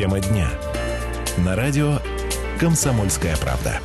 Тема дня. На радио «Комсомольская правда».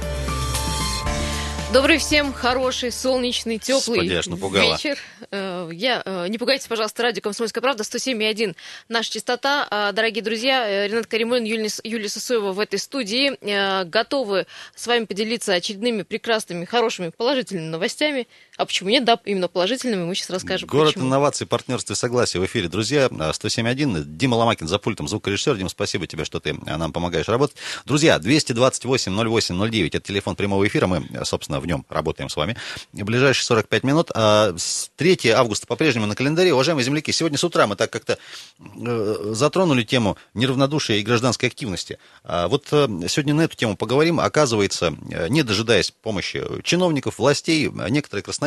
Добрый всем хороший, солнечный, теплый Господи, напугала. вечер. Э, Я, э, не пугайтесь, пожалуйста, радио «Комсомольская правда», 107,1 наша частота. А, Дорогие друзья, э, Ренат Каримулин, Юлия, Юлия Сысоева в этой студии готовы с вами поделиться очередными прекрасными, хорошими, положительными новостями. А почему нет? Да, именно положительными, мы сейчас расскажем, Город почему. инноваций, партнерства и согласия в эфире. Друзья, 107.1, Дима Ломакин за пультом, звукорежиссер. Дима, спасибо тебе, что ты а, нам помогаешь работать. Друзья, 228-08-09, это телефон прямого эфира, мы, собственно, в нем работаем с вами. Ближайшие 45 минут. А, с 3 августа по-прежнему на календаре. Уважаемые земляки, сегодня с утра мы так как-то э, затронули тему неравнодушия и гражданской активности. А, вот э, сегодня на эту тему поговорим. Оказывается, э, не дожидаясь помощи чиновников, властей, некоторые красноярцы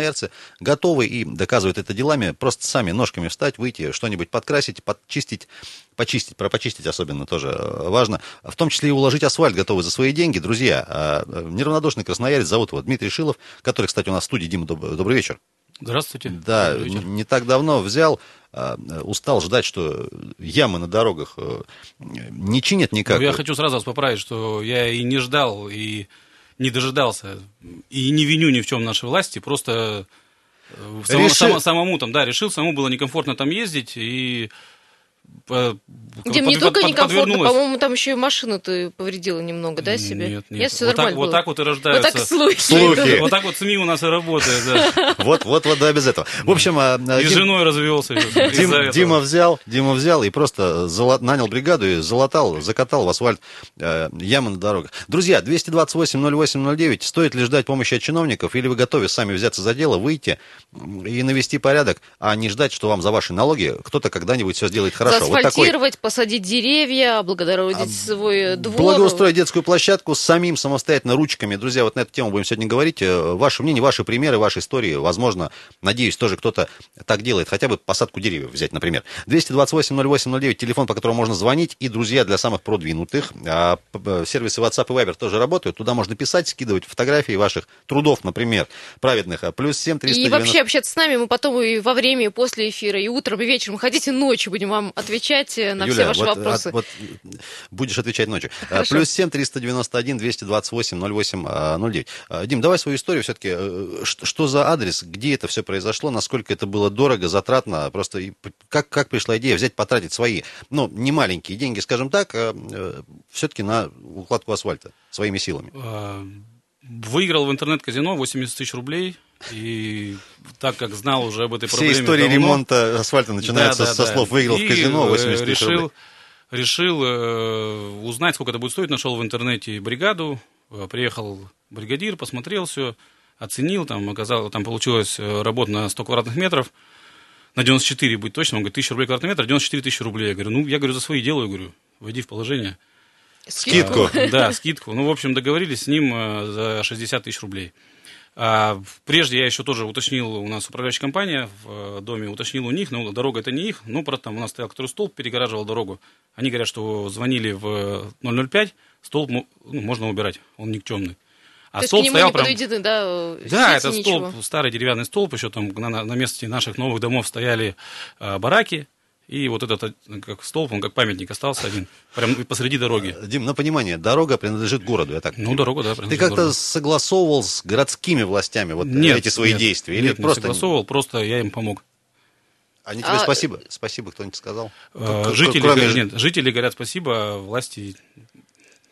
готовы и доказывают это делами просто сами ножками встать, выйти, что-нибудь подкрасить, подчистить, почистить, про почистить особенно тоже э, важно, в том числе и уложить асфальт готовы за свои деньги. Друзья, э, неравнодушный красноярец, зовут его Дмитрий Шилов, который, кстати, у нас в студии. Дима, доб- добрый вечер. Здравствуйте. Да, не так давно взял, а, устал ждать, что ямы на дорогах э, не чинят никак. Ну, я хочу сразу вас поправить, что я и не ждал, и не дожидался, и не виню ни в чем нашей власти, просто э, Реши- само- самому там, да, решил, самому было некомфортно там ездить, и под- не только под- некомфортно, по-моему, там еще и машину ты повредила немного, да, себе? Нет, нет. все вот, так, вот так вот и Вот рождаются. так слухи. Слухи. Вот так вот СМИ у нас и работает, да. Вот, вот, вот, да, без этого. В общем, а, а, И с Дим- женой развелся. Дим-. Дима взял, Дима взял и просто зала- нанял бригаду и залатал, закатал в асфальт э, ямы на дорогах. Друзья, 228-08-09, стоит ли ждать помощи от чиновников, или вы готовы сами взяться за дело, выйти и навести порядок, а не ждать, что вам за ваши налоги кто-то когда-нибудь все сделает хорошо. Вот такой Заасфальтировать, посадить деревья, облагородить свой двор. Благоустроить детскую площадку самим самостоятельно ручками. Друзья, вот на эту тему будем сегодня говорить. Э, Ваше мнение, ваши примеры, ваши истории. Возможно, надеюсь, тоже кто-то так делает. Хотя бы посадку деревьев взять, например. 228-08-09, телефон, по которому можно звонить. И, друзья, для самых продвинутых. а, Сервисы WhatsApp и Viber тоже работают. Туда можно писать, скидывать фотографии ваших трудов, например, праведных. А, Плюс 7 И 390... вообще общаться с нами мы потом и во время, и после эфира, и утром, и вечером. Хотите ночью, будем вам отвечать э, на все Юля, ваши вот, вопросы. а, вот будешь отвечать ночью. А, Хорошо. Плюс 7 391 228 08 а, 09. А, Дим, давай свою историю все-таки. Что за адрес, где это все произошло, насколько это было дорого, затратно, просто как, как пришла идея взять, потратить свои, ну, не маленькие деньги, скажем так, все-таки на укладку асфальта своими силами. Выиграл в интернет-казино 80 тысяч рублей. И так как знал уже об этой Все проблеме истории давно, ремонта асфальта начинаются Да, да, со да. слов «выиграл И, в казино э, 80 тысяч решил, рублей». решил э, узнать, сколько это будет стоить. Нашел в интернете бригаду. Э, Приехал бригадир, посмотрел все, оценил. Там, оказалось, там получилась э, работа на 100 квадратных метров. На 94 будет точно. Он говорит, 1000 рублей квадратный метр, 94 тысячи рублей. Я говорю, ну, я говорю, за свои делаю, говорю, войди в положение. Скидку. А, Да, скидку. Ну, в общем, договорились с ним э, за 60 тысяч рублей. А, прежде я еще тоже уточнил, у нас управляющая компания в э, доме, уточнил у них, но дорога это не их, ну, просто там у нас стоял который столб, перегораживал дорогу. Они говорят, что звонили в 005, столб мо- ну, можно убирать, он никчемный. А То есть к столб нему стоял не прям... да, э, Да, это ничего. столб, старый деревянный столб, еще там на, на- на месте наших новых домов стояли э, бараки, и вот этот э, как столб, он как памятник остался один, прям посреди дороги. Дим, на понимание, дорога принадлежит городу, я так Ну, дорога, да, Ты как-то городу. согласовал с городскими властями вот Нет, эти свои нет, действия? Или нет, не просто согласовывал, просто я им помог. Они тебе А- спасибо? Спасибо, кто-нибудь сказал? Э, Жители, кроме нет, жители говорят спасибо, а власти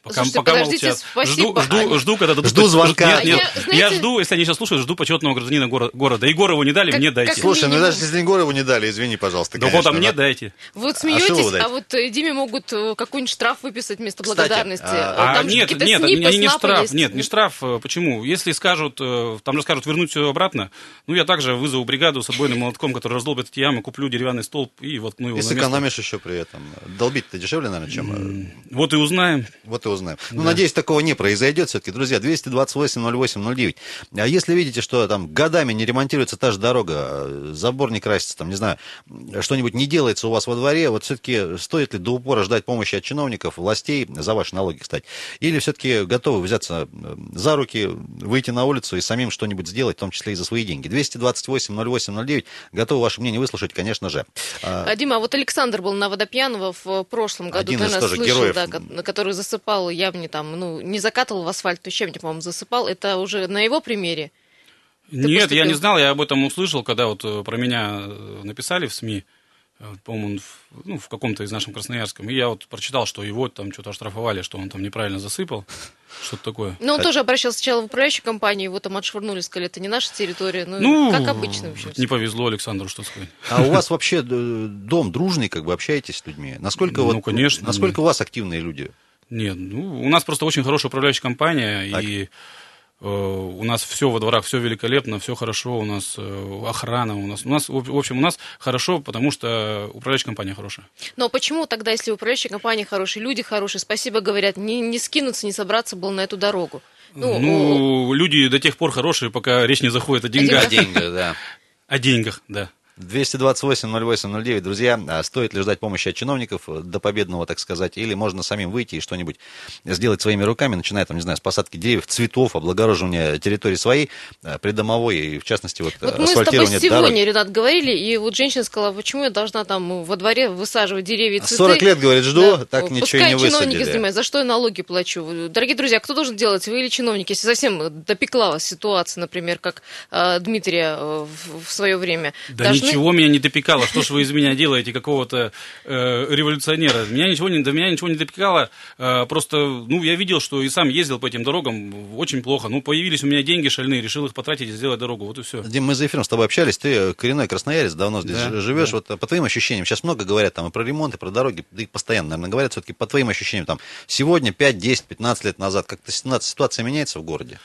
пока, Слушайте, пока подождите, молчат. спасибо. Жду, жду, жду, когда дадут... Жду звонка. Нет, нет, А я, знаете- я жду, если они сейчас слушают, жду почетного гражданина горо- города. Егорову не дали, Как- мне дайте. как Слушай, ну даже если Егорову не дали, извини, пожалуйста, Да вот, а мне да. дайте. Вы вот А смеетесь, дайте. а вот э, Диме могут э, какой-нибудь штраф выписать вместо Кстати, благодарности. а- А, Там нет, нет, снипы, не, штраф, есть. нет, не штраф. Почему? Если скажут, э, там же скажут вернуть все обратно, ну я также вызову бригаду с отбойным молотком, который раздолбит эти ямы, куплю деревянный столб и воткну его И сэкономишь еще при этом. Долбить-то дешевле, наверное, чем... Вот и узнаем. Вот и Узнаем. Ну, надеюсь, такого не произойдет все-таки. Друзья, 228-08-09. А если видите, что там годами не ремонтируется та же дорога, э, забор не красится, там, не знаю, что-нибудь не делается у вас во дворе, вот все-таки стоит ли до упора ждать помощи от чиновников, властей, за ваши налоги, кстати? Или все-таки готовы взяться э, за руки, выйти на улицу и самим что-нибудь сделать, в том числе и за свои деньги? 228-08-09. Готовы ваше мнение выслушать, конечно же. А, Дима, а вот Александр был на Водопьянова в прошлом году, Один ты из нас тоже слышал, героев. да, который засыпал явно там, ну, не закатывал в асфальт, то щебня, по-моему, засыпал. Это уже на его примере? Нет, поступил? я не знал, я об этом услышал, когда вот э, про меня э, написали в СМИ, э, по-моему, в, ну, в каком-то из нашем Красноярском, и я вот прочитал, что его там что-то оштрафовали, что он там неправильно засыпал, что-то такое. Ну, он тоже обращался сначала в управляющую компанию, его там отшвырнули, сказали, это не наша территория. Ну, Ну, как обычно вообще. Не повезло Александру, что сказать. А у вас вообще дом дружный, как бы общаетесь с людьми? Насколько Ну, вот, конечно. Насколько у вас активные люди? Нет, ну, у нас просто очень хорошая управляющая компания, Так. и э, у нас все во дворах, все великолепно, все хорошо, у нас э, охрана, у нас, у нас, в общем, у нас хорошо, потому что управляющая компания хорошая. Но почему тогда, если управляющая компания хорошая, люди хорошие, спасибо говорят, не, не скинуться, не собраться был на эту дорогу? Ну, Ну, люди до тех пор хорошие, пока речь не заходит о деньгах. Деньги, да. О деньгах, да. 228-08-09. Друзья, а стоит ли ждать помощи от чиновников э, до победного, так сказать, или можно самим выйти и что-нибудь сделать своими руками, начиная, там, не знаю, с посадки деревьев, цветов, облагораживания территории своей, э, придомовой, и в частности, вот, Вот мы с тобой сегодня, дорог. Ренат, говорили, и вот женщина сказала, почему я должна там во дворе высаживать деревья и цветы. 40 лет, говорит, жду, Да. так ничего Пускай и не чиновники высадили. занимают, за что я налоги плачу. Дорогие друзья, кто должен делать, вы или чиновники, если совсем допекла вас ситуация, например, как э, Дмитрия э, в, в свое время. Да Должны- ничего меня не допекало. Что ж вы из меня делаете, какого-то э, революционера? Меня ничего не, до меня ничего не допекало. Э, просто, ну, я видел, что и сам ездил по этим дорогам очень плохо. Ну, появились у меня деньги шальные, решил их потратить и сделать дорогу. Вот и все. Дим, мы за эфиром с тобой общались, ты э, коренной красноярец, давно здесь Да, живешь. да. Вот э, по твоим ощущениям, сейчас много говорят там и про ремонт, и про дороги, да и постоянно, наверное, говорят, все-таки по твоим ощущениям, там, сегодня, 5, 10, 15 лет назад, как-то ситуация меняется в городе?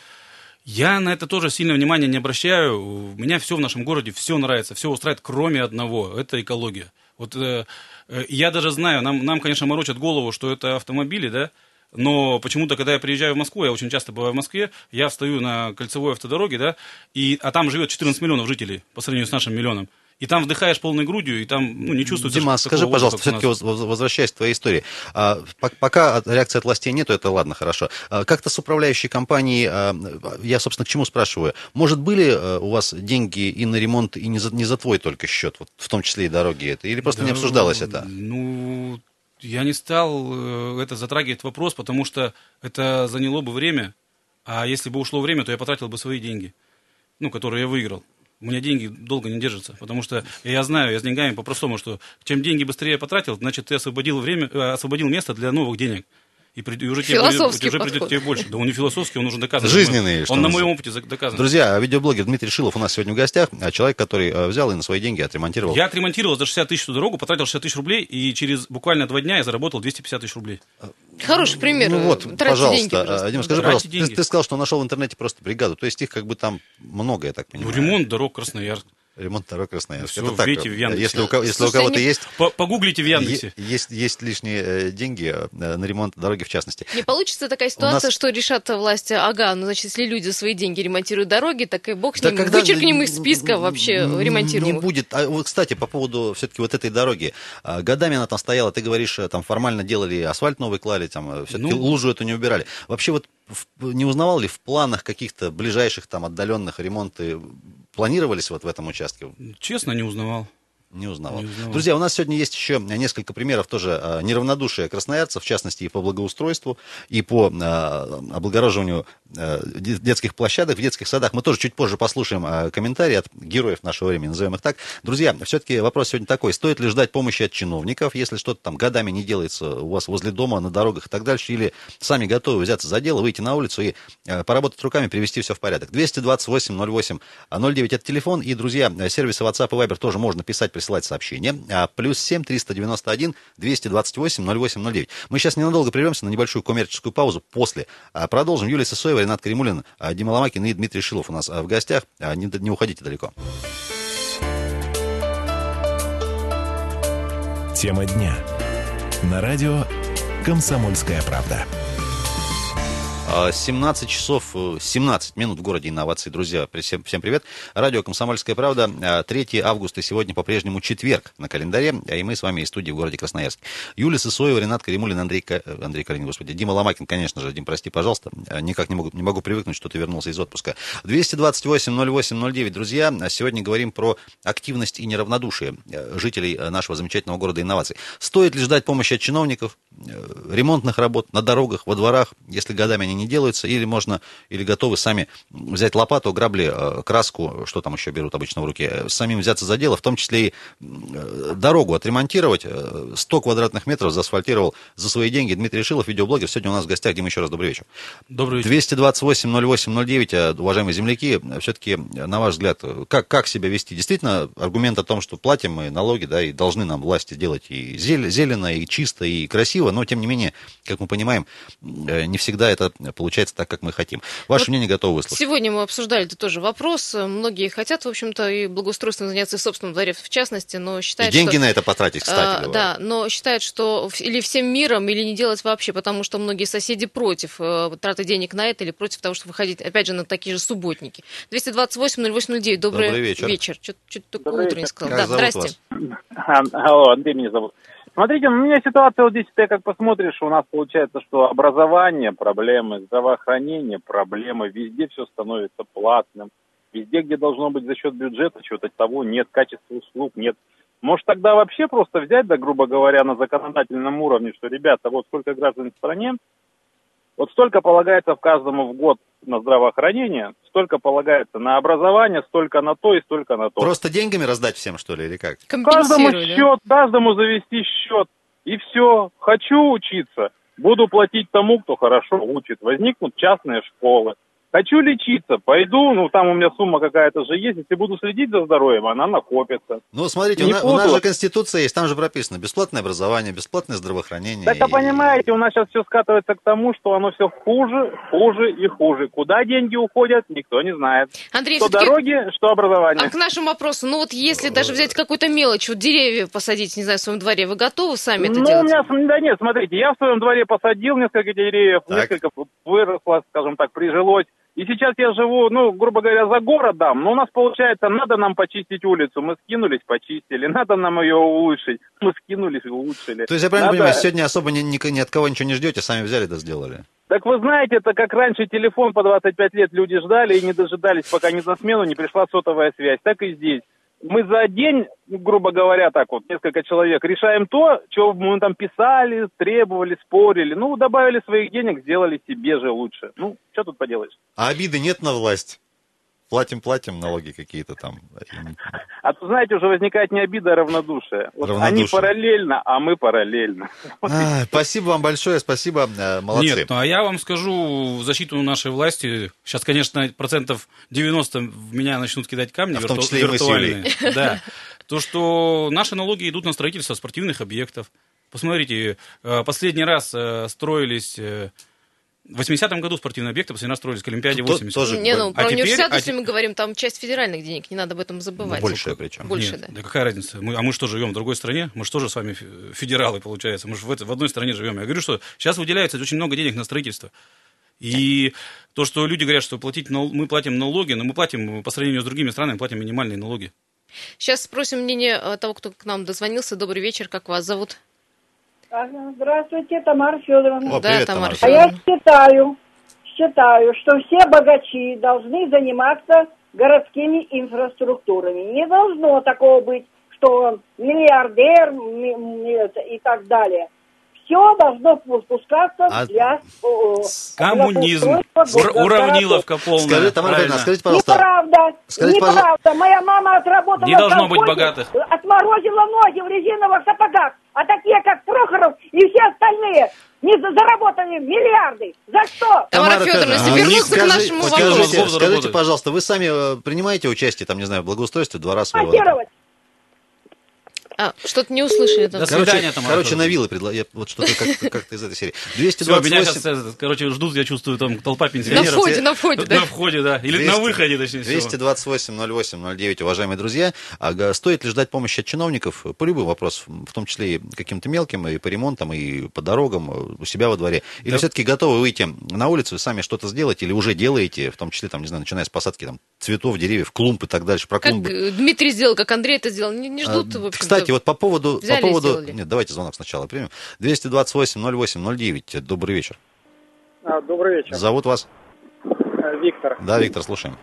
Я на это тоже сильно внимания не обращаю. У меня все в нашем городе, все нравится, все устраивает, кроме одного. Это экология. Вот э, э, я даже знаю, нам, нам, конечно, морочат голову, что это автомобили, да, но почему-то, когда я приезжаю в Москву, я очень часто бываю в Москве, я встаю на кольцевой автодороге, да, и, а там живет 14 миллионов жителей по сравнению с нашим миллионом. И там вдыхаешь полной грудью, и там ну, не чувствуется Дима, скажи, воздуха, пожалуйста, все-таки нас. воз- возвращаясь к твоей истории. А, пок- Пока реакции от властей нету, это ладно, хорошо. А, Как-то с управляющей компанией, а, я, собственно, к чему спрашиваю, может, были у вас деньги и на ремонт, и не за, не за твой только счет, вот, в том числе и дороги это, или просто не Да, обсуждалось это? Ну, я не стал э, это затрагивать вопрос, потому что это заняло бы время, а если бы ушло время, то я потратил бы свои деньги, ну, которые я выиграл. У меня деньги долго не держатся, потому что я знаю, я с деньгами по-простому, что чем деньги быстрее потратил, значит, ты освободил время, э, освободил место для новых денег. И, при- и уже, тебе, Философский уже придет тебе больше. Да он не философский, он уже доказан. Жизненный, Он, что на моем опыте за- доказан. Друзья, видеоблогер Дмитрий Шилов у нас сегодня в гостях, а человек, который а, взял и на свои деньги отремонтировал. Я отремонтировал за 60 тысяч эту дорогу, потратил 60 тысяч рублей, и через буквально два дня я заработал 250 тысяч рублей. Хороший пример. Ну вот, Тратьте пожалуйста, деньги просто. а, Дима, скажи, Тратьте пожалуйста, ты, деньги. ты сказал, что нашел в интернете просто бригаду, то есть их как бы там много, я так Ну, понимаю. ремонт дорог Красноярск. Ремонт дорог Красноярск. Ну, Это так, в Яндексе. если у, если у Слушайте, кого-то они- есть, По- Погуглите в Яндексе. есть, есть лишние э, деньги э, на ремонт дороги в частности. Не получится такая ситуация, нас- что решат власти, ага, ну, значит, если люди свои деньги ремонтируют дороги, так и бог с Да ним, когда- вычеркнем их списка вообще н- Не ремонтируемых. будет. А вот, кстати, по поводу все-таки вот этой дороги. А, Годами она там стояла, ты говоришь, э, там формально делали асфальт новый клали, там все-таки Ну. лужу эту не убирали. Вообще вот в- не узнавал ли в планах каких-то ближайших там отдаленных ремонты планировались вот в этом участке? Честно, не узнавал. Не узнавал. Не узнавал. Друзья, у нас сегодня есть еще несколько примеров тоже а, неравнодушия красноярцев, в частности, и по благоустройству, и по а, облагораживанию детских площадок в детских садах. Мы тоже чуть позже послушаем а, комментарии от героев нашего времени, назовем их так. Друзья, все-таки вопрос сегодня такой. Стоит ли ждать помощи от чиновников, если что-то там годами не делается у вас возле дома, на дорогах и так дальше, или сами готовы взяться за дело, выйти на улицу и а, поработать руками, привести все в порядок. 228 08 09 это телефон, и, друзья, сервисы WhatsApp и Viber тоже можно писать, присылать сообщения. А, Плюс 7 391 228 08 09. Мы сейчас ненадолго прервемся на небольшую коммерческую паузу. После продолжим. Юлия Сысоева, Ренат Каримулин, а, Дима Ломакин и Дмитрий Шилов у нас а, в гостях. А, Не, не уходите далеко. Тема дня. На радио «Комсомольская правда». 17 часов 17 минут в городе инноваций, друзья. Всем, всем привет. Радио «Комсомольская правда». 3 августа сегодня по-прежнему четверг на календаре. И мы с вами из студии в городе Красноярск. Юлия Сысоева, Ренат Каримулин, Андрей, Андрей Калинин, господи, Дима Ломакин, конечно же. Дим, прости, пожалуйста. Никак не могу, не могу привыкнуть, что ты вернулся из отпуска. 228-08-09, друзья. Сегодня говорим про активность и неравнодушие жителей нашего замечательного города инноваций. Стоит ли ждать помощи от чиновников, ремонтных работ на дорогах, во дворах, если годами они не делаются, или можно, или готовы сами взять лопату, грабли, э, краску, что там еще берут обычно в руки, э, самим взяться за дело, в том числе и э, дорогу отремонтировать, 100 квадратных метров заасфальтировал за свои деньги. Дмитрий Шилов, видеоблогер, сегодня у нас в гостях. Дима, еще раз добрый вечер. Добрый вечер. 228 08 09, уважаемые земляки, все-таки, на ваш взгляд, как, как себя вести? Действительно, аргумент о том, что платим мы налоги, да, и должны нам власти сделать и зелено, и чисто, и красиво, но, тем не менее, как мы понимаем, не всегда это получается так, как мы хотим. Ваше вот мнение готовы выслушать. Сегодня мы обсуждали это тоже вопрос. Многие хотят, в общем-то, и благоустройством заняться в собственном дворе в частности, но считают, и деньги что... на это потратить, кстати а, говоря. Да, но считают, что или всем миром, или не делать вообще, потому что многие соседи против э, траты денег на это, или против того, чтобы выходить, опять же, на такие же субботники. 228-08-09, добрый, Добрый вечер. вечер. Что-то только утро не сказал. Как да, здрасте. Вас? Алло, Андрей меня зовут. Смотрите, у меня ситуация вот здесь, ты как посмотришь, у нас получается, что образование, проблемы, здравоохранение, проблемы, везде все становится платным. Везде, где должно быть за счет бюджета, чего-то того нет, качества услуг нет. Может тогда вообще просто взять, да, грубо говоря, на законодательном уровне, что, ребята, вот сколько граждан в стране, вот столько полагается в каждому в год на здравоохранение, столько полагается на образование, столько на то и столько на то. Просто деньгами раздать всем, что ли, или как? Каждому счет, каждому завести счет. И все. Хочу учиться, буду платить тому, кто хорошо учит. Возникнут частные школы. Хочу лечиться, пойду, ну там у меня сумма какая-то же есть, если буду следить за здоровьем, она накопится. Ну, смотрите, у, на, у нас же Конституция есть, там же прописано бесплатное образование, бесплатное здравоохранение. Так, и... понимаете, у нас сейчас все скатывается к тому, что оно все хуже, хуже и хуже. Куда деньги уходят, никто не знает. Андрей, что дороги, что образование. А к нашему вопросу, ну вот если даже взять какую-то мелочь, вот деревья посадить, не знаю, в своем дворе, вы готовы сами это ну, делать? У меня, да нет, смотрите, я в своем дворе посадил несколько деревьев, так. несколько выросло, скажем так, прижилось. И сейчас я живу, ну, грубо говоря, за городом, но у нас получается, надо нам почистить улицу, мы скинулись, почистили, надо нам ее улучшить, мы скинулись, улучшили. То есть я правильно надо... понимаю, сегодня особо ни, ни, ни от кого ничего не ждете, сами взяли да сделали? Так вы знаете, это как раньше телефон по 25 лет люди ждали и не дожидались, пока не за смену не пришла сотовая связь, так и здесь мы за день, грубо говоря, так вот, несколько человек, решаем то, что мы там писали, требовали, спорили. Ну, добавили своих денег, сделали себе же лучше. Ну, что тут поделаешь? А обиды нет на власть? Платим-платим налоги какие-то там. А то, знаете, уже возникает не обида, а равнодушие. Вот равнодушие. Они параллельно, а мы параллельно. А, спасибо вам большое, спасибо, э, молодцы. Нет, ну а я вам скажу в защиту нашей власти, сейчас, конечно, процентов 90 в меня начнут кидать камни а вирту... в том числе виртуальные. Да. То, что наши налоги идут на строительство спортивных объектов. Посмотрите, э, последний раз э, строились в 80-м году спортивные объекты последний раз строились к Олимпиаде 80. Тоже... Не, ну, про а университет, теперь, если а... мы говорим, там часть федеральных денег, не надо об этом забывать. Ну, большая причем. Больше, Нет, да. да какая разница? Мы, а мы что, живем в другой стране? Мы же тоже с вами федералы, получается. Мы же в, в одной стране живем. Я говорю, что сейчас выделяется очень много денег на строительство. И то, что люди говорят, что платить, мы платим налоги, но мы платим по сравнению с другими странами, платим минимальные налоги. Сейчас спросим мнение э, того, кто к нам дозвонился. Добрый вечер, как вас зовут? Здравствуйте, Тамара Федоровна. О, привет, да, Тамара А я считаю, считаю, что все богачи должны заниматься городскими инфраструктурами. Не должно такого быть, что миллиардер и так далее. Все должно спускаться а... для коммунизм. Уравниловка полная. Скажи, Тамара Федоровна, скажите, пожалуйста. Неправда. Скажите, неправда. Пожалуйста. Моя мама отработала Не должно быть богатых. Отморозила ноги в резиновых сапогах. А такие, как Прохоров и все остальные, не заработали миллиарды. За что? Тамара, Тамара Федоровна, если вернуться к нашему вопросу. Скажите, скажите, пожалуйста, вы сами э, принимаете участие, там, не знаю, в благоустройстве двора своего? А, что-то не услышали. там. До Короче, свидания, Тамара короче на виллы предлагаю. Вот что-то как-то как из этой серии. Все, меня 228... сейчас, короче, ждут, я чувствую, там толпа На пенсионеров. входе, на входе, да. На входе, да. Или 200, на выходе, точнее всего. 228 08 09, уважаемые друзья. А, стоит ли ждать помощи от чиновников по любым вопросам, в том числе и каким-то мелким, и по ремонтам, и по дорогам, э, у себя во дворе? Или Да. все-таки готовы выйти на улицу и сами что-то сделать, или уже делаете, в том числе, там, не знаю, начиная с посадки там, цветов, деревьев, клумб и так дальше, про Как клумбы? э, Дмитрий сделал, как Андрей это сделал. Не, не ждут, А, в общем Кстати, вот по поводу... взяли по поводу... Нет, давайте звонок сначала примем. 228 08 09. Добрый вечер. А, добрый вечер. Зовут вас? А, Виктор. Да, Виктор, слушаем.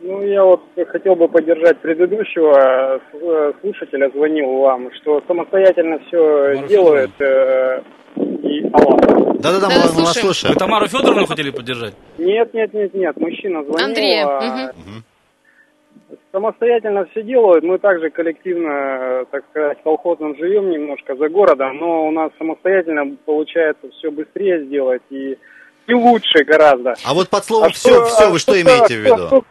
Ну, я вот хотел бы поддержать предыдущего э, слушателя, звонил вам, что самостоятельно все Мару делает. э, и... Алло. Да-да-да, Да, мы, мы вас слушаем. Вы Тамару Федоровну хотели поддержать? Нет, нет, нет, нет, мужчина звонил. Андрея, а, Мгм. Самостоятельно все делают. Мы также коллективно, э, так сказать, колхозным живем немножко за городом, но у нас самостоятельно получается все быстрее сделать и, и лучше гораздо. А вот под словом А все, что- все, а вы что что- имеете в а виду? что-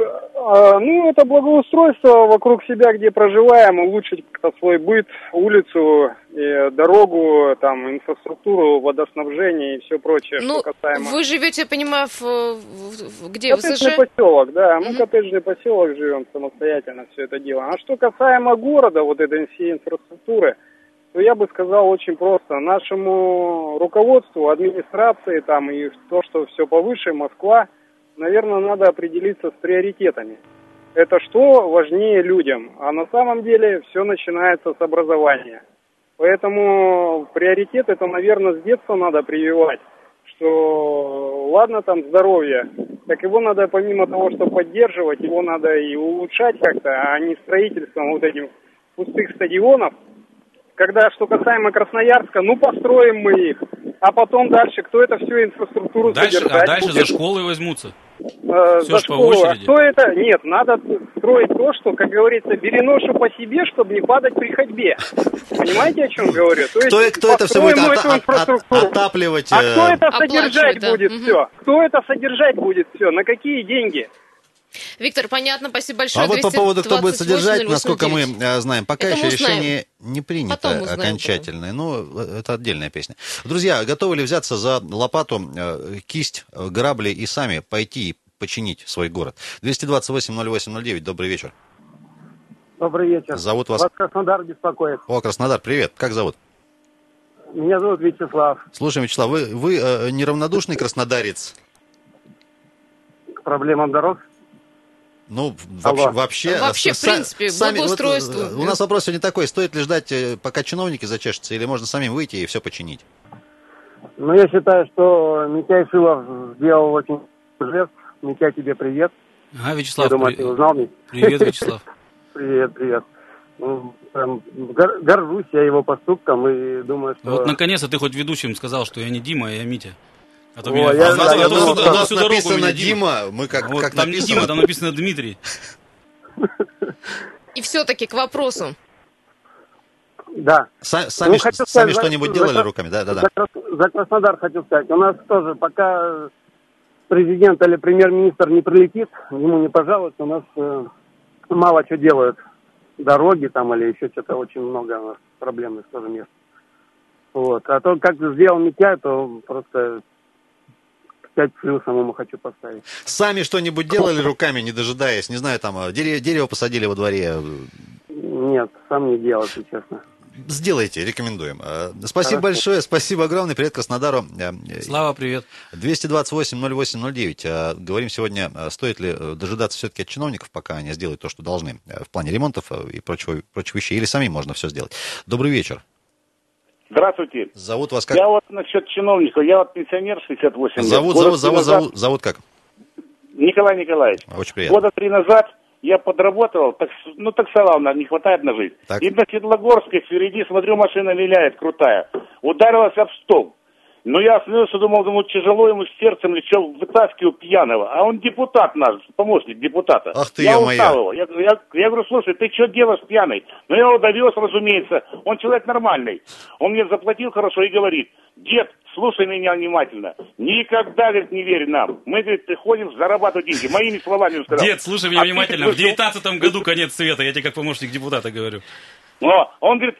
а, ну, это благоустройство вокруг себя, где проживаем, улучшить как-то свой быт, улицу, и дорогу, там, инфраструктуру, водоснабжение и все прочее, Ну, что касаемо... вы живете, я понимаю, в, в- в- где? В Коттеджный СЖ? поселок, да, мы Мгм. коттеджный поселок живем самостоятельно, все это делаем. А что касаемо города, вот этой всей инфраструктуры, то я бы сказал очень просто. Нашему руководству, администрации там и то, что все повыше, Москва, наверное, надо определиться с приоритетами. Это что важнее людям. А на самом деле все начинается с образования. Поэтому приоритет это, наверное, с детства надо прививать что ладно там здоровье, так его надо помимо того, что поддерживать, его надо и улучшать как-то, а не строительством вот этих пустых стадионов. Когда, что касаемо Красноярска, ну построим мы их, а потом дальше, кто это всю инфраструктуру Дальше, содержать а дальше будет? за школы возьмутся. Э, Всё за ж по школу. А очереди. кто это? Нет, надо строить то, что, как говорится, бери ношу по себе, чтобы не падать при ходьбе. Понимаете, о чем говорю? То Кто, есть кто это все будет от- от- инфраструктуру. отапливать? А э, кто это содержать да. будет Мгм. все? Кто это содержать будет все? На какие деньги? Виктор, понятно, спасибо большое. А вот по поводу, кто будет 228 содержать, насколько мы 0809. э, знаем, пока Это еще решение не принято Потом узнаем, окончательное. Ну, э, это отдельная песня. Друзья, готовы ли взяться за лопату, э, кисть, грабли и сами пойти и починить свой город? 228-08-09, добрый вечер. Добрый вечер. Зовут вас... Краснодар беспокоит. О, Краснодар, привет. Как зовут? Меня зовут Вячеслав. Слушай, Вячеслав, вы, вы э, неравнодушный краснодарец? К проблемам дорог. Ну, Алло. вообще, вообще, Вообще, в принципе, сами- вот, благоустройство. э, у нас вопрос сегодня такой: стоит ли ждать, э, пока чиновники зачешутся, или можно самим выйти и все починить? Ну, я считаю, что Митяй Шилов сделал очень жест. Митяй, тебе привет. А, я Вячеслав, думаю, при- ты узнал меня. привет, Вячеслав. Привет, привет. Ну, прям гор- горжусь я его поступком и думаю, что... Вот наконец-то ты хоть ведущим сказал, что я не Дима, а я Митя. А то О, меня- я- а а я то думал, а то нас всю дорогу написано меня Дима, мы как, Вот как там не написано. Дима, там написано Дмитрий. И все-таки к вопросу. Да. Са- сами Ну, хочу сами сказать, что-нибудь за- делали за- руками? Да, да, да. За, Крас- за Краснодар хочу сказать. У нас тоже, пока президент или премьер-министр не прилетит, ему не пожалуйста, у нас э, мало что делают. Дороги там или еще что-то очень много у нас проблемных тоже мест. Вот. А то, как сделал Митяй, то просто пять плюсом ему хочу поставить. Сами что-нибудь делали руками, не дожидаясь, не знаю, там э, дерево, дерево посадили во дворе. Нет, сам не делал, если честно. Сделайте, рекомендуем. Э, Спасибо Хорошо. большое, спасибо огромное, привет Краснодару. Э, Слава, привет. 228-08-09. Э, Говорим сегодня, стоит ли дожидаться все-таки от чиновников, пока они сделают то, что должны в плане ремонтов и прочего, прочих вещей, или самим можно все сделать. Добрый вечер. Здравствуйте. Зовут вас как? Я вот насчет чиновников, я вот пенсионер 68 лет. Зовут, Года зовут, зовут, назад- зовут, зовут как? Николай Николаевич. Очень приятно. Года три назад я подработал, такс- ну таксовал, не хватает на жизнь. Так. И на Светлогорске впереди, смотрю, машина виляет, крутая. Ударилась об стол. Но я остановился, думал, думаю, тяжело ему с сердцем, или что, вытаскиваю пьяного. А он депутат наш, помощник депутата. Ах ты, я узнал его. Я, я- я говорю, слушай, ты что делаешь пьяный? Ну, я его довез, разумеется. Он человек нормальный. Он мне заплатил хорошо и говорит, дед, слушай меня внимательно. Никогда, говорит, не верь нам. Мы, говорит, приходим зарабатывать деньги. Моими словами он сказал. Дед, слушай меня А ты внимательно. В девятнадцатом году конец света, я тебе как помощник депутата говорю. Но он говорит,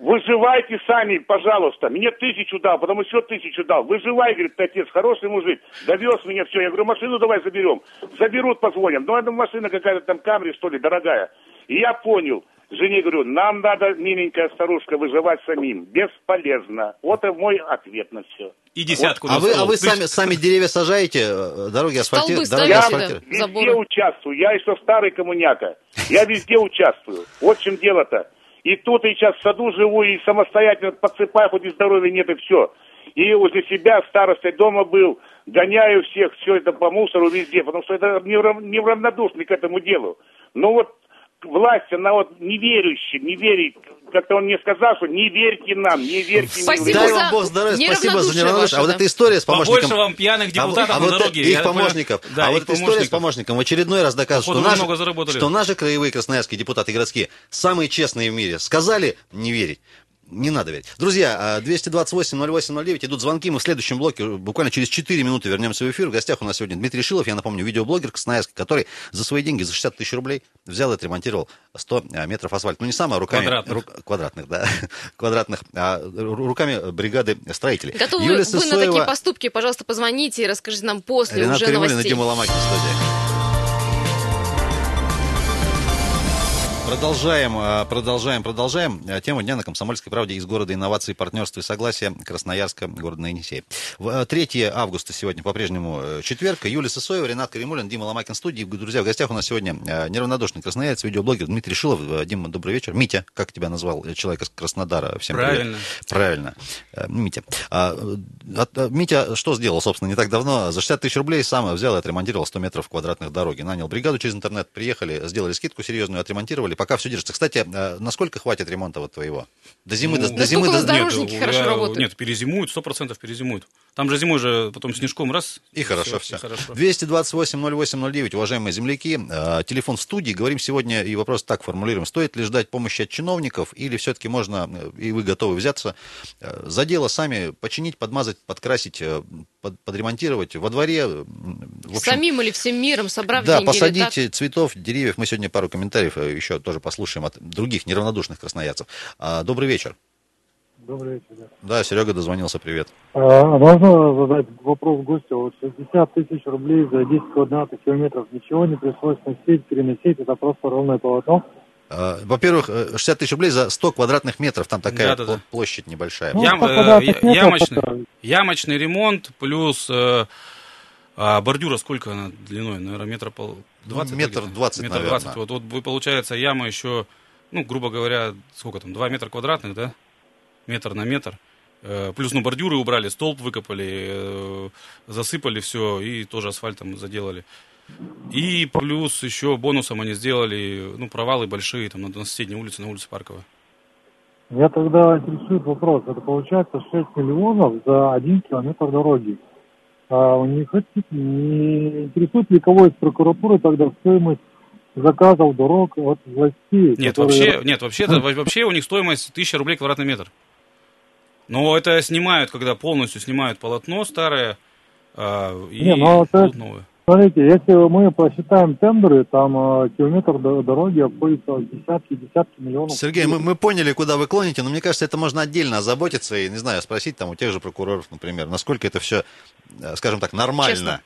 выживайте сами, пожалуйста. Мне тысячу дал, потом еще тысячу дал. Выживай, говорит, отец, хороший мужик. Довез меня все. Я говорю, машину давай заберем. Заберут, позвонят. Ну, это машина какая-то там Камри, что ли, дорогая. И я понял. Жене говорю, нам надо, миленькая старушка, выживать самим. Бесполезно. Вот и мой ответ на все. И десятку А на вы, а вы Ты сами, сами деревья сажаете, э, дороги асфальтируете? Дороги Я да. асфальтируете? везде заборы. участвую. Я еще старый коммуняка. Я везде участвую. Вот в чем дело-то. И тут и сейчас в саду живу, и самостоятельно подсыпаю, хоть и здоровья нет, и все. И возле себя старостой дома был, гоняю всех, все это по мусору везде, потому что это неравнодушный к этому делу. Но вот власть, она вот неверующая, не верит. Как-то он мне сказал, что не верьте нам, не верьте Спасибо Дай за вам Бог здоровья, спасибо за неравнодушие. А вот эта история с Побольше помощником... вам пьяных А вот- депутатов а на вот дороге. их помощников, Да, а их вот эта история с помощником в очередной раз доказывает, что наши, что наши краевые красноярские депутаты городские самые честные в мире. Сказали не верить. Не надо верить. Друзья, а, 228-08-09 идут звонки. Мы в следующем блоке, буквально через 4 минуты вернемся в эфир. В гостях у нас сегодня Дмитрий Шилов, я напомню, видеоблогер Красноярский, который за свои деньги, за 60 тысяч рублей взял и отремонтировал 100 а, метров асфальта. Ну, не самое, а руками... Квадратных. рук- квадратных, да. Квадратных. а, ру- руками бригады строителей. Готовы Юлия вы на Сысоева, такие поступки? Пожалуйста, позвоните и расскажите нам после Ренат уже Каримулин и новостей. Дима Ломакин в студии. Продолжаем, а, продолжаем, продолжаем. А, Тема дня на Комсомольской правде из города инноваций, партнерства и согласия Красноярска, города а, 3 августа сегодня по-прежнему э, четверг. Юлия Сысоева, Ренат Каримулин, Дима Ломакин студии. Друзья, в гостях у нас сегодня неравнодушный красноярец, видеоблогер Дмитрий Шилов. Э, Дима, добрый вечер. Митя, как тебя назвал э, человек из Краснодара? Всем привет. Правильно. Правильно. Э, Митя. А, э, э, Митя что сделал, собственно, не так давно? За 60 тысяч рублей сам взял и отремонтировал 100 метров квадратных дороги. Нанял бригаду через интернет, приехали, сделали скидку серьезную, отремонтировали. Пока все держится. Кстати, э, насколько хватит ремонта вот твоего? До зимы, до, Ну, до зимы, Насколько до- Дорожники нет, хорошо я- работают. Нет, перезимуют, сто процентов перезимуют. Там же зимой же потом снежком раз. И хорошо все. и хорошо. 228-08-09, уважаемые земляки. Э, Телефон в студии. Говорим сегодня, и вопрос так формулируем. Стоит ли ждать помощи от чиновников, или все-таки можно, э, и вы готовы взяться за дело сами починить, подмазать, подкрасить, под- подремонтировать во дворе? В общем, Самим или всем миром, собрав да, деньги. или посадить так? цветов, деревьев. Мы сегодня пару комментариев еще тоже послушаем от других неравнодушных красноярцев. А, Добрый вечер. Добрый вечер. да. Да, Серега дозвонился, привет. А, можно задать вопрос гостю? Вот 60 тысяч рублей за 10 квадратных километров. Ничего не пришлось носить, переносить. Это просто ровное полотно. А, Во-первых, э, 60 тысяч рублей за 100 квадратных метров. Там такая Да-да-да. пл- площадь небольшая. Ну, Ям- 100 э, ямочный, ямочный ремонт плюс э, а бордюра сколько она длиной? Наверное, метра пол... 20? метр да, где-то? 20, Метр наверное. 20. Вот, вот вы, получается, яма еще, ну, грубо говоря, сколько там, 2 метра квадратных, да? Метр на метр. Э, Плюс, ну, бордюры убрали, столб выкопали, э, засыпали все и тоже асфальтом заделали. И плюс еще бонусом они сделали, ну, провалы большие там на, на соседней улице, на улице Парковой. Меня тогда интересует вопрос. Это получается 6 миллионов за один километр дороги. А не, хотите, не интересует ли кого из прокуратуры тогда стоимость заказов дорог от властей? Нет, которые- вообще, нет, вообще, это, вообще у них стоимость 1000 рублей квадратный метр. Но это снимают, когда полностью снимают полотно старое а, и Не, ну, это- новое. Смотрите, если мы посчитаем тендеры, там э, километр до- дороги обходится десятки, десятки миллионов. Сергей, мы, мы поняли, куда вы клоните, но мне кажется, это можно отдельно озаботиться и, не знаю, спросить там у тех же прокуроров, например, насколько это все, скажем так, нормально. Честно.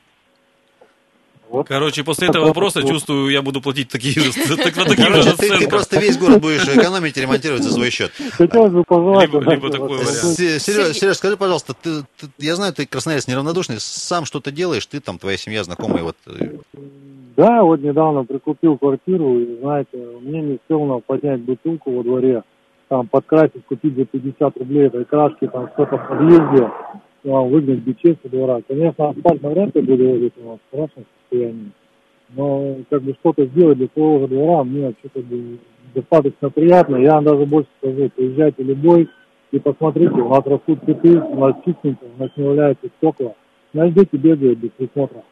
Вот. Короче, после этого вопроса чувствую, я буду платить такие, так- на такие же Короче, ты, ты просто весь город будешь экономить и ремонтировать за свой счет. Хотелось бы. Либо- либо такой вариант. Сереж, скажи, пожалуйста, ты, ты- я знаю, ты красноярец неравнодушный, сам что-то делаешь, ты там, твоя семья, знакомые, вот, э, Да, вот недавно прикупил квартиру, и, знаете, мне не сложно поднять бутылку во дворе, там подкрасить, купить за 50 рублей этой краски, там что-то в подъезде, выгнать бичей со двора. Конечно, асфальт навряд ли буду возить, он в хорошем состоянии. Но как бы что-то сделать для своего же двора мне бы достаточно приятно. Я вам даже больше скажу, приезжайте любой и посмотрите, у нас растут цветы, у нас чистенько, у нас не валяются стекла. Найдете, бегают без присмотра.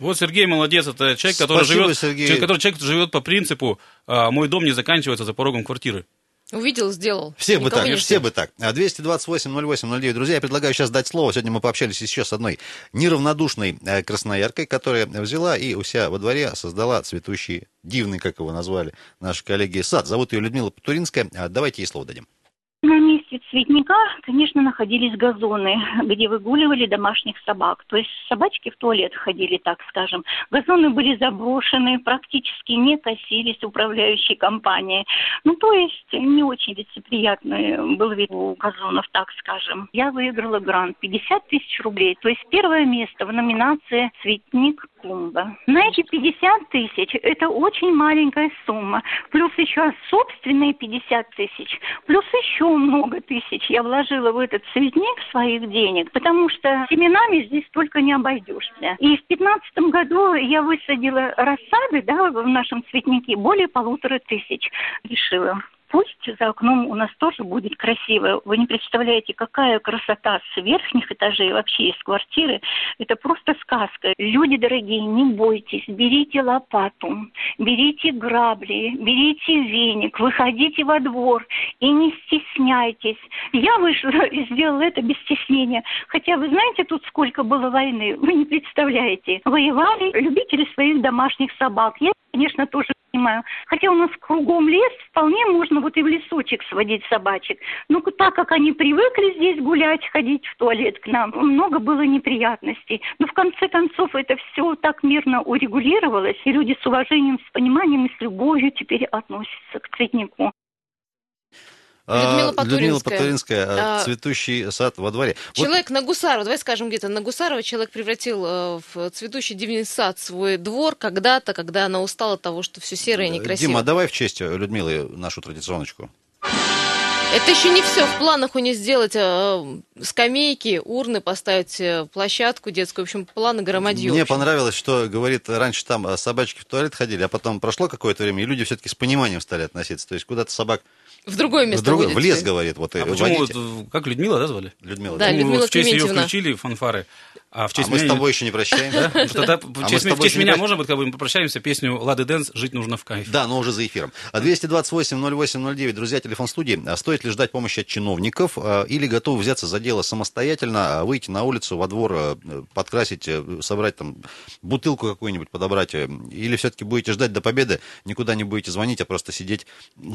Вот Сергей молодец, это человек, который Спасибо, живет, Сергей. человек, который человек живет по принципу а, «мой дом не заканчивается за порогом квартиры». Увидел, сделал. Все бы Никого так, не все бы так. А 228-08-09. Друзья, я предлагаю сейчас дать слово. Сегодня мы пообщались еще с одной неравнодушной э, краснояркой, которая взяла и у себя во дворе создала цветущий, дивный, как его назвали наши коллеги, сад. Зовут ее Людмила Патуринская. А Давайте ей слово дадим. На месте цветника, конечно, находились газоны, где выгуливали домашних собак. То есть собачки в туалет ходили, так скажем. Газоны были заброшены, практически не косились управляющей компанией. Ну, то есть не очень лицеприятный был вид у газонов, так скажем. Я выиграла грант 50 тысяч рублей. То есть первое место в номинации «Цветник клумба». Знаете, 50 тысяч – это очень маленькая сумма. Плюс еще собственные 50 тысяч. Плюс еще много тысяч я вложила в этот цветник своих денег, потому что семенами здесь только не обойдешься. И в 2015 году я высадила рассады да, в нашем цветнике более полутора тысяч. Решила, Пусть за окном у нас тоже будет красиво. Вы не представляете, какая красота с верхних этажей, вообще из квартиры. Это просто сказка. Люди дорогие, не бойтесь, берите лопату, берите грабли, берите веник, выходите во двор и не стесняйтесь. Я вышла и сделала это без стеснения. Хотя вы знаете, тут сколько было войны, вы не представляете. Воевали любители своих домашних собак. Я, конечно, тоже понимаю. Хотя у нас кругом лес, вполне можно вот и в лесочек сводить собачек. Но так как они привыкли здесь гулять, ходить в туалет к нам, много было неприятностей. Но в конце концов это все так мирно урегулировалось, и люди с уважением, с пониманием и с любовью теперь относятся к цветнику. Людмила А, Людмила Патуринская. Патуринская, А, цветущий сад во дворе. Вот Человек на Гусарова, давай скажем где-то, на Гусарова человек превратил э, в цветущий дивный сад свой двор когда-то, когда она устала от того, что все серое и некрасиво. Дима, давай в честь Людмилы нашу традиционочку. Это еще не все. В планах у нее сделать э, скамейки, урны, поставить э, площадку детскую. В общем, планы громадье. Мне понравилось, что, говорит, раньше там э, собачки в туалет ходили, а потом прошло какое-то время, и люди все-таки с пониманием стали относиться. То есть куда-то собак В другое место в, другое- в лес, говорит, вот А почему, водите. вот, э, как Людмила, да, звали? Людмила, Да, да. Людмила в честь ее включили фанфары, а в А честь мы с меня... тобой еще не прощаемся. Да? Тогда в честь, меня можно будет, как бы мы попрощаемся, песню Лады Дэнс «Жить нужно в кайф». Да, но уже за эфиром. А 228-08-09, друзья, телефон студии. А Стоит ли ждать помощи от чиновников а, или готовы взяться за дело самостоятельно, а, выйти на улицу, во двор, а, подкрасить, э, собрать там бутылку какую-нибудь, подобрать? э, Или все-таки будете ждать до победы, никуда не будете звонить, а просто сидеть,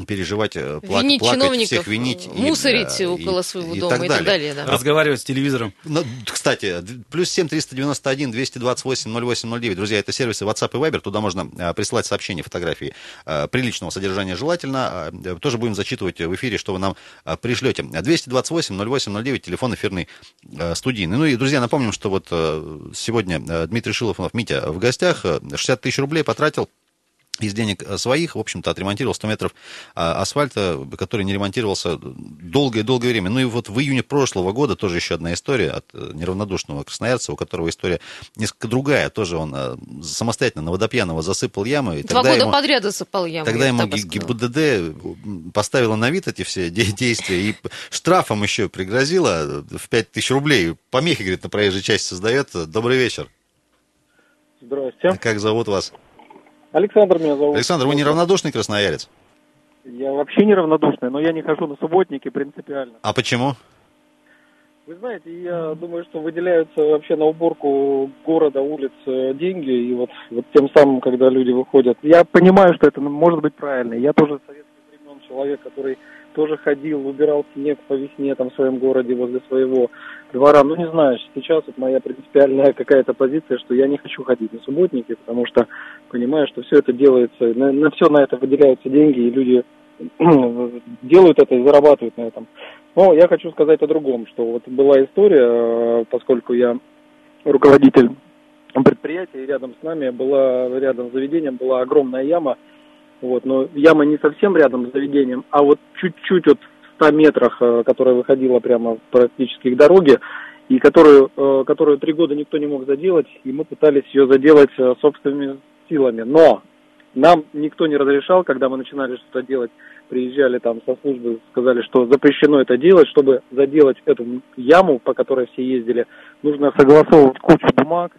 переживать, э, плак- Винить плакать, чиновников, всех винить. и, мусорить э, около и- своего и дома и так далее. да. Разговаривать с телевизором. Ну, кстати, плюс 7 391 228 0809. Друзья, это сервисы WhatsApp и Viber. Туда можно а, присылать сообщения, фотографии а, приличного содержания желательно. А, э, тоже будем зачитывать в эфире, что вы нам а, пришлете. 228 0809, телефон эфирный студийный. Ну и, друзья, напомним, что вот а, сегодня а, Дмитрий Шилов, Митя, в гостях. а, 60 тысяч рублей потратил из денег э, своих, в общем-то, отремонтировал 100 метров а, асфальта, который не ремонтировался долгое-долгое время. Ну и вот в июне прошлого года тоже еще одна история от э, неравнодушного красноярца, у которого история несколько другая. Тоже он э, самостоятельно на водопьяного засыпал ямы. И Два тогда года ему- подряд засыпал яму. Тогда ему. ГИБДД поставила на вид эти все де- действия и штрафом еще пригрозила в 5 тысяч рублей. Помехи, говорит, на проезжей части создает. Добрый вечер. Здрасте. Как зовут вас? Александр меня зовут. Александр, вы неравнодушный красноярец? Я вообще неравнодушный, но я не хожу на субботники принципиально. А почему? Вы знаете, я думаю, что выделяются вообще на уборку города, улиц э, деньги, и вот, вот тем самым, когда люди выходят. Я понимаю, что это может быть правильно. Я тоже советских времен человек, который тоже ходил, убирал снег по весне там в своем городе возле своего двора. Ну, не знаю, сейчас вот моя принципиальная какая-то позиция, что я не хочу ходить на субботники, потому что понимаю, что все это делается, на, на все на это выделяются деньги, и люди делают это и зарабатывают на этом. Но я хочу сказать о другом, что вот была история, э, поскольку я руководитель предприятия, и рядом с нами была, рядом с заведением была огромная яма, вот, но яма не совсем рядом с заведением, а вот чуть-чуть вот в 100 метрах, э, которая выходила прямо практически к дороге, и которую, э, которую три года никто не мог заделать, и мы пытались ее заделать э, собственными силами. Но нам никто не разрешал, когда мы начинали что-то делать, приезжали там со службы, сказали, что запрещено это делать, чтобы заделать эту яму, по которой все ездили, нужно согласовывать кучу бумаг,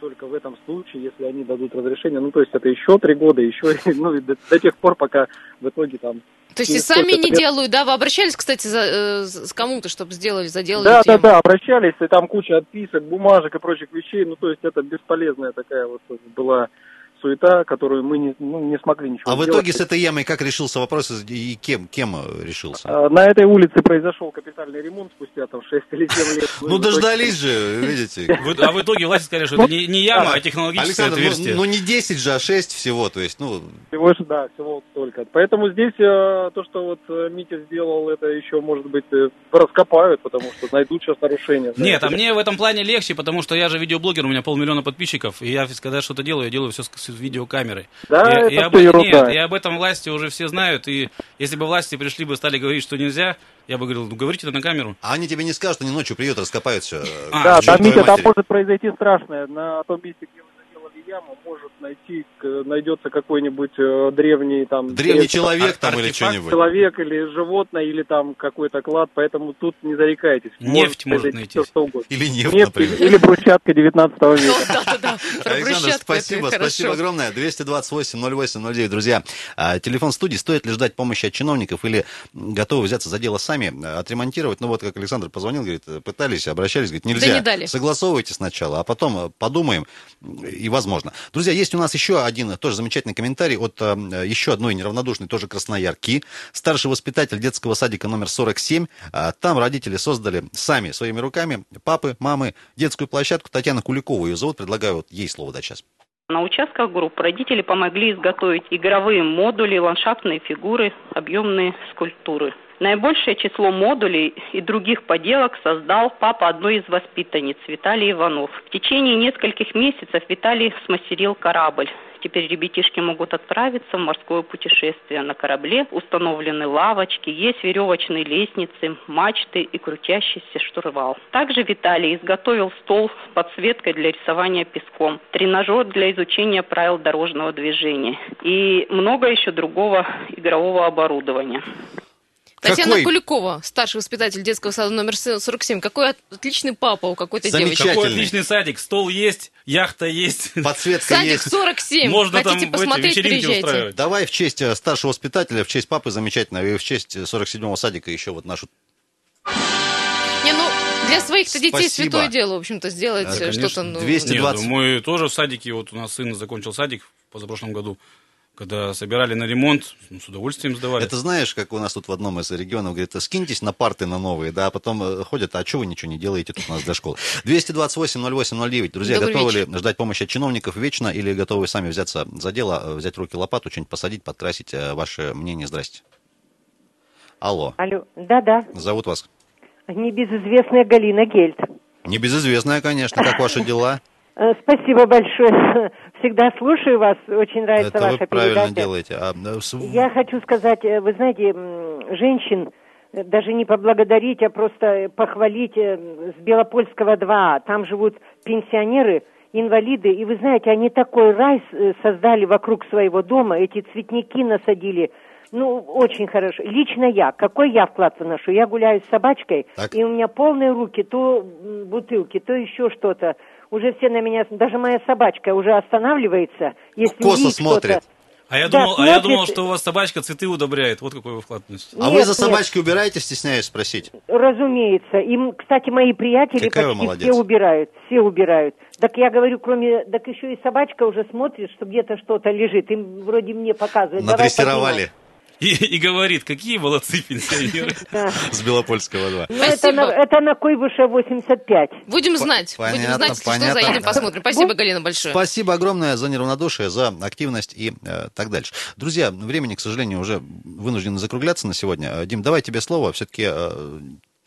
только в этом случае, если они дадут разрешение. Ну, то есть это еще три года, еще, ну, до, до тех пор, пока в итоге там... То есть и сами не лет- делают, да? Вы обращались, кстати, за, э, с кому-то, чтобы сделали, заделали Да, да, тему? да, обращались, и там куча отписок, бумажек и прочих вещей. Ну, то есть это бесполезная такая вот была суета, которую мы не, ну, не смогли ничего А в сделать. итоге с этой ямой как решился вопрос и кем, кем э, решился? А, На этой улице произошел капитальный ремонт спустя там 6 или 7 лет. Ну, в итоге- дождались же, видите. В- А в итоге власти сказали, что это не, не яма, а технологическое Александр, ну, отверстие. ну не 10 же, а 6 всего, то есть, ну, Всего да, всего только. Поэтому здесь э, то, что вот э, Митя сделал, это еще, может быть, раскопают, потому что найдут сейчас нарушения. Нет, а мне в этом плане легче, потому что я же видеоблогер, у меня полмиллиона подписчиков, и я, когда что-то делаю, я делаю все с, с видеокамерой. Да, и, это и об, ерунда. Нет, и об этом власти уже все знают, и если бы власти пришли бы, стали говорить, что нельзя, я бы говорил, ну говорите это на камеру. а они тебе не скажут, они ночью приедут, раскопают все. А, Да, там, Митя, там может произойти страшное. На том месте, где вы заделали яму, может найти, найдется какой-нибудь э, древний там... Древний средство- человек там или что-нибудь. Человек или животное, или там какой-то клад, поэтому тут не зарекайтесь. Нефть может что угодно. Или нефть, Нефть например. или, брусчатка 19 Ну, века. да-да-да, про Александр, брусчатку спасибо, спасибо огромное. 228 08 09, друзья. А, Телефон студии. Стоит ли ждать помощи от чиновников или готовы взяться за дело сами, а, отремонтировать? Ну вот, как Александр позвонил, говорит, пытались, обращались, говорит, нельзя. не дали. Согласовывайте сначала, а потом э, подумаем, и возможно. Друзья, есть у нас еще один тоже замечательный комментарий от еще одной неравнодушной, тоже красноярки. Старший воспитатель детского садика номер 47. А, Там родители создали сами, своими руками, папы, мамы, детскую площадку. Татьяна Куликова ее зовут. Предлагаю вот ей слово дать сейчас. На участках групп родители помогли изготовить игровые модули, ландшафтные фигуры, объемные скульптуры. Наибольшее число модулей и других поделок создал папа одной из воспитанниц, Виталий Иванов. В течение нескольких месяцев Виталий смастерил корабль. Теперь ребятишки могут отправиться в морское путешествие. На корабле установлены лавочки, есть веревочные лестницы, мачты и крутящийся штурвал. Также Виталий изготовил стол с подсветкой для рисования песком, тренажер для изучения правил дорожного движения и много еще другого игрового оборудования. Татьяна Какой? Куликова, старший воспитатель детского сада номер 47. Какой от- отличный папа у какой-то девочки. Какой отличный садик, стол есть, яхта есть. Подсветка Садик есть. 47. Можно там Хотите эти посмотреть, вечеринки приезжайте. устраивать. Давай в честь э, старшего воспитателя, в честь папы замечательно, и в честь э, 47-го садика еще вот нашу... Не, ну, для своих-то детей Спасибо. святое дело, в общем-то, сделать Да, э, что-то. Ну, 200. Нет, 220. мы тоже в садике, вот у нас сын закончил садик в позапрошлом году, когда собирали на ремонт, ну, с удовольствием сдавали. Это знаешь, как у нас тут в одном из регионов, говорит, скиньтесь на парты на новые, да, а потом э, ходят, а что вы ничего не делаете тут у нас для школы? 228-08-09. Друзья, Добрый готовы вечер. ли ждать помощи от чиновников вечно или готовы сами взяться за дело, э, взять в руки лопату, что-нибудь посадить, подкрасить? Э, Ваше мнение, здрасте. Алло, Алло, да-да, зовут вас? небезызвестная Галина Гельт. Небезызвестная, конечно, как ваши дела? Э, Спасибо большое. Всегда слушаю вас, очень нравится Это вы ваша правильно передача. делаете. А, э, Я хочу сказать, э, вы знаете, женщин даже не поблагодарить, а просто похвалить с Белопольского 2. Там живут пенсионеры, инвалиды, и вы знаете, они такой рай создали вокруг своего дома, эти цветники насадили. Ну, очень хорошо. Лично я, какой я вклад вношу? Я гуляю с собачкой, Так. и у меня полные руки, то бутылки, то еще что-то. Уже все на меня, даже моя собачка уже останавливается, если Косо смотрит. А я, Да, думал, а я смотрит- думал, что у вас собачка цветы удобряет. Вот какой вы вклад вносите. А вы Нет, за нет. собачкой убираете, стесняюсь спросить? Разумеется. Им, кстати, мои приятели Какая почти все убирают. Все убирают. Так я говорю, кроме... Так еще и собачка уже смотрит, что где-то что-то лежит. Им вроде мне показывают. Давай Надрессировали И, и говорит, какие молодцы пенсионеры. с Белопольского 2. Ну, это на, Койбыше 85. Будем знать. понятно, Будем знать, если что, понятно. заедем, посмотрим. Спасибо, Галина, большое. Спасибо огромное за неравнодушие, за активность и э, так дальше. Друзья, времени, к сожалению, уже вынуждены закругляться на сегодня. Э, Дим, давай тебе слово. Все-таки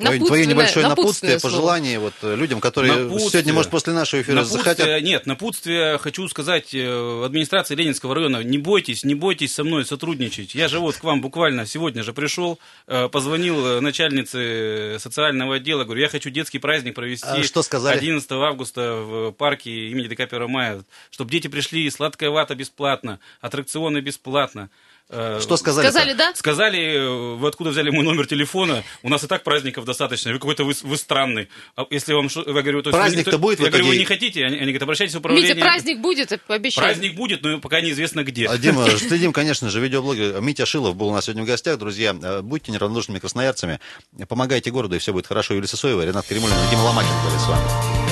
твое, Напутственное- небольшое напутствие, слово. пожелание вот, э, людям, которые Напутствие. сегодня, может, после нашего эфира Напутствие- захотят... Нет, напутствие хочу сказать э, администрации Ленинского района. Не бойтесь, не бойтесь со мной сотрудничать. Я же вот к вам буквально сегодня же пришел, э, позвонил начальнице социального отдела, говорю, я хочу детский праздник провести А что сказали? 11 августа в парке имени ДК 1 мая, чтобы дети пришли, сладкая вата бесплатно, аттракционы бесплатно. Э, Что сказали? Сказали, да? Сказали, э, вы откуда взяли мой номер телефона? У нас и так праздников достаточно. Вы какой-то вы, вы странный. А если вам что- я говорю, то Праздник-то то- будет в Я говорю, итоге? вы не хотите? Они, они говорят, обращайтесь в управление. Митя, праздник будет, пообещаю. Праздник будет, но пока неизвестно где. А, Дима, следим, конечно же, видеоблогер Митя Шилов был у нас сегодня в гостях. Друзья, э, будьте неравнодушными красноярцами, помогайте городу, и все будет хорошо. Юлия Сысоева, Ренат Кремулин Дима Ломакин были с вами.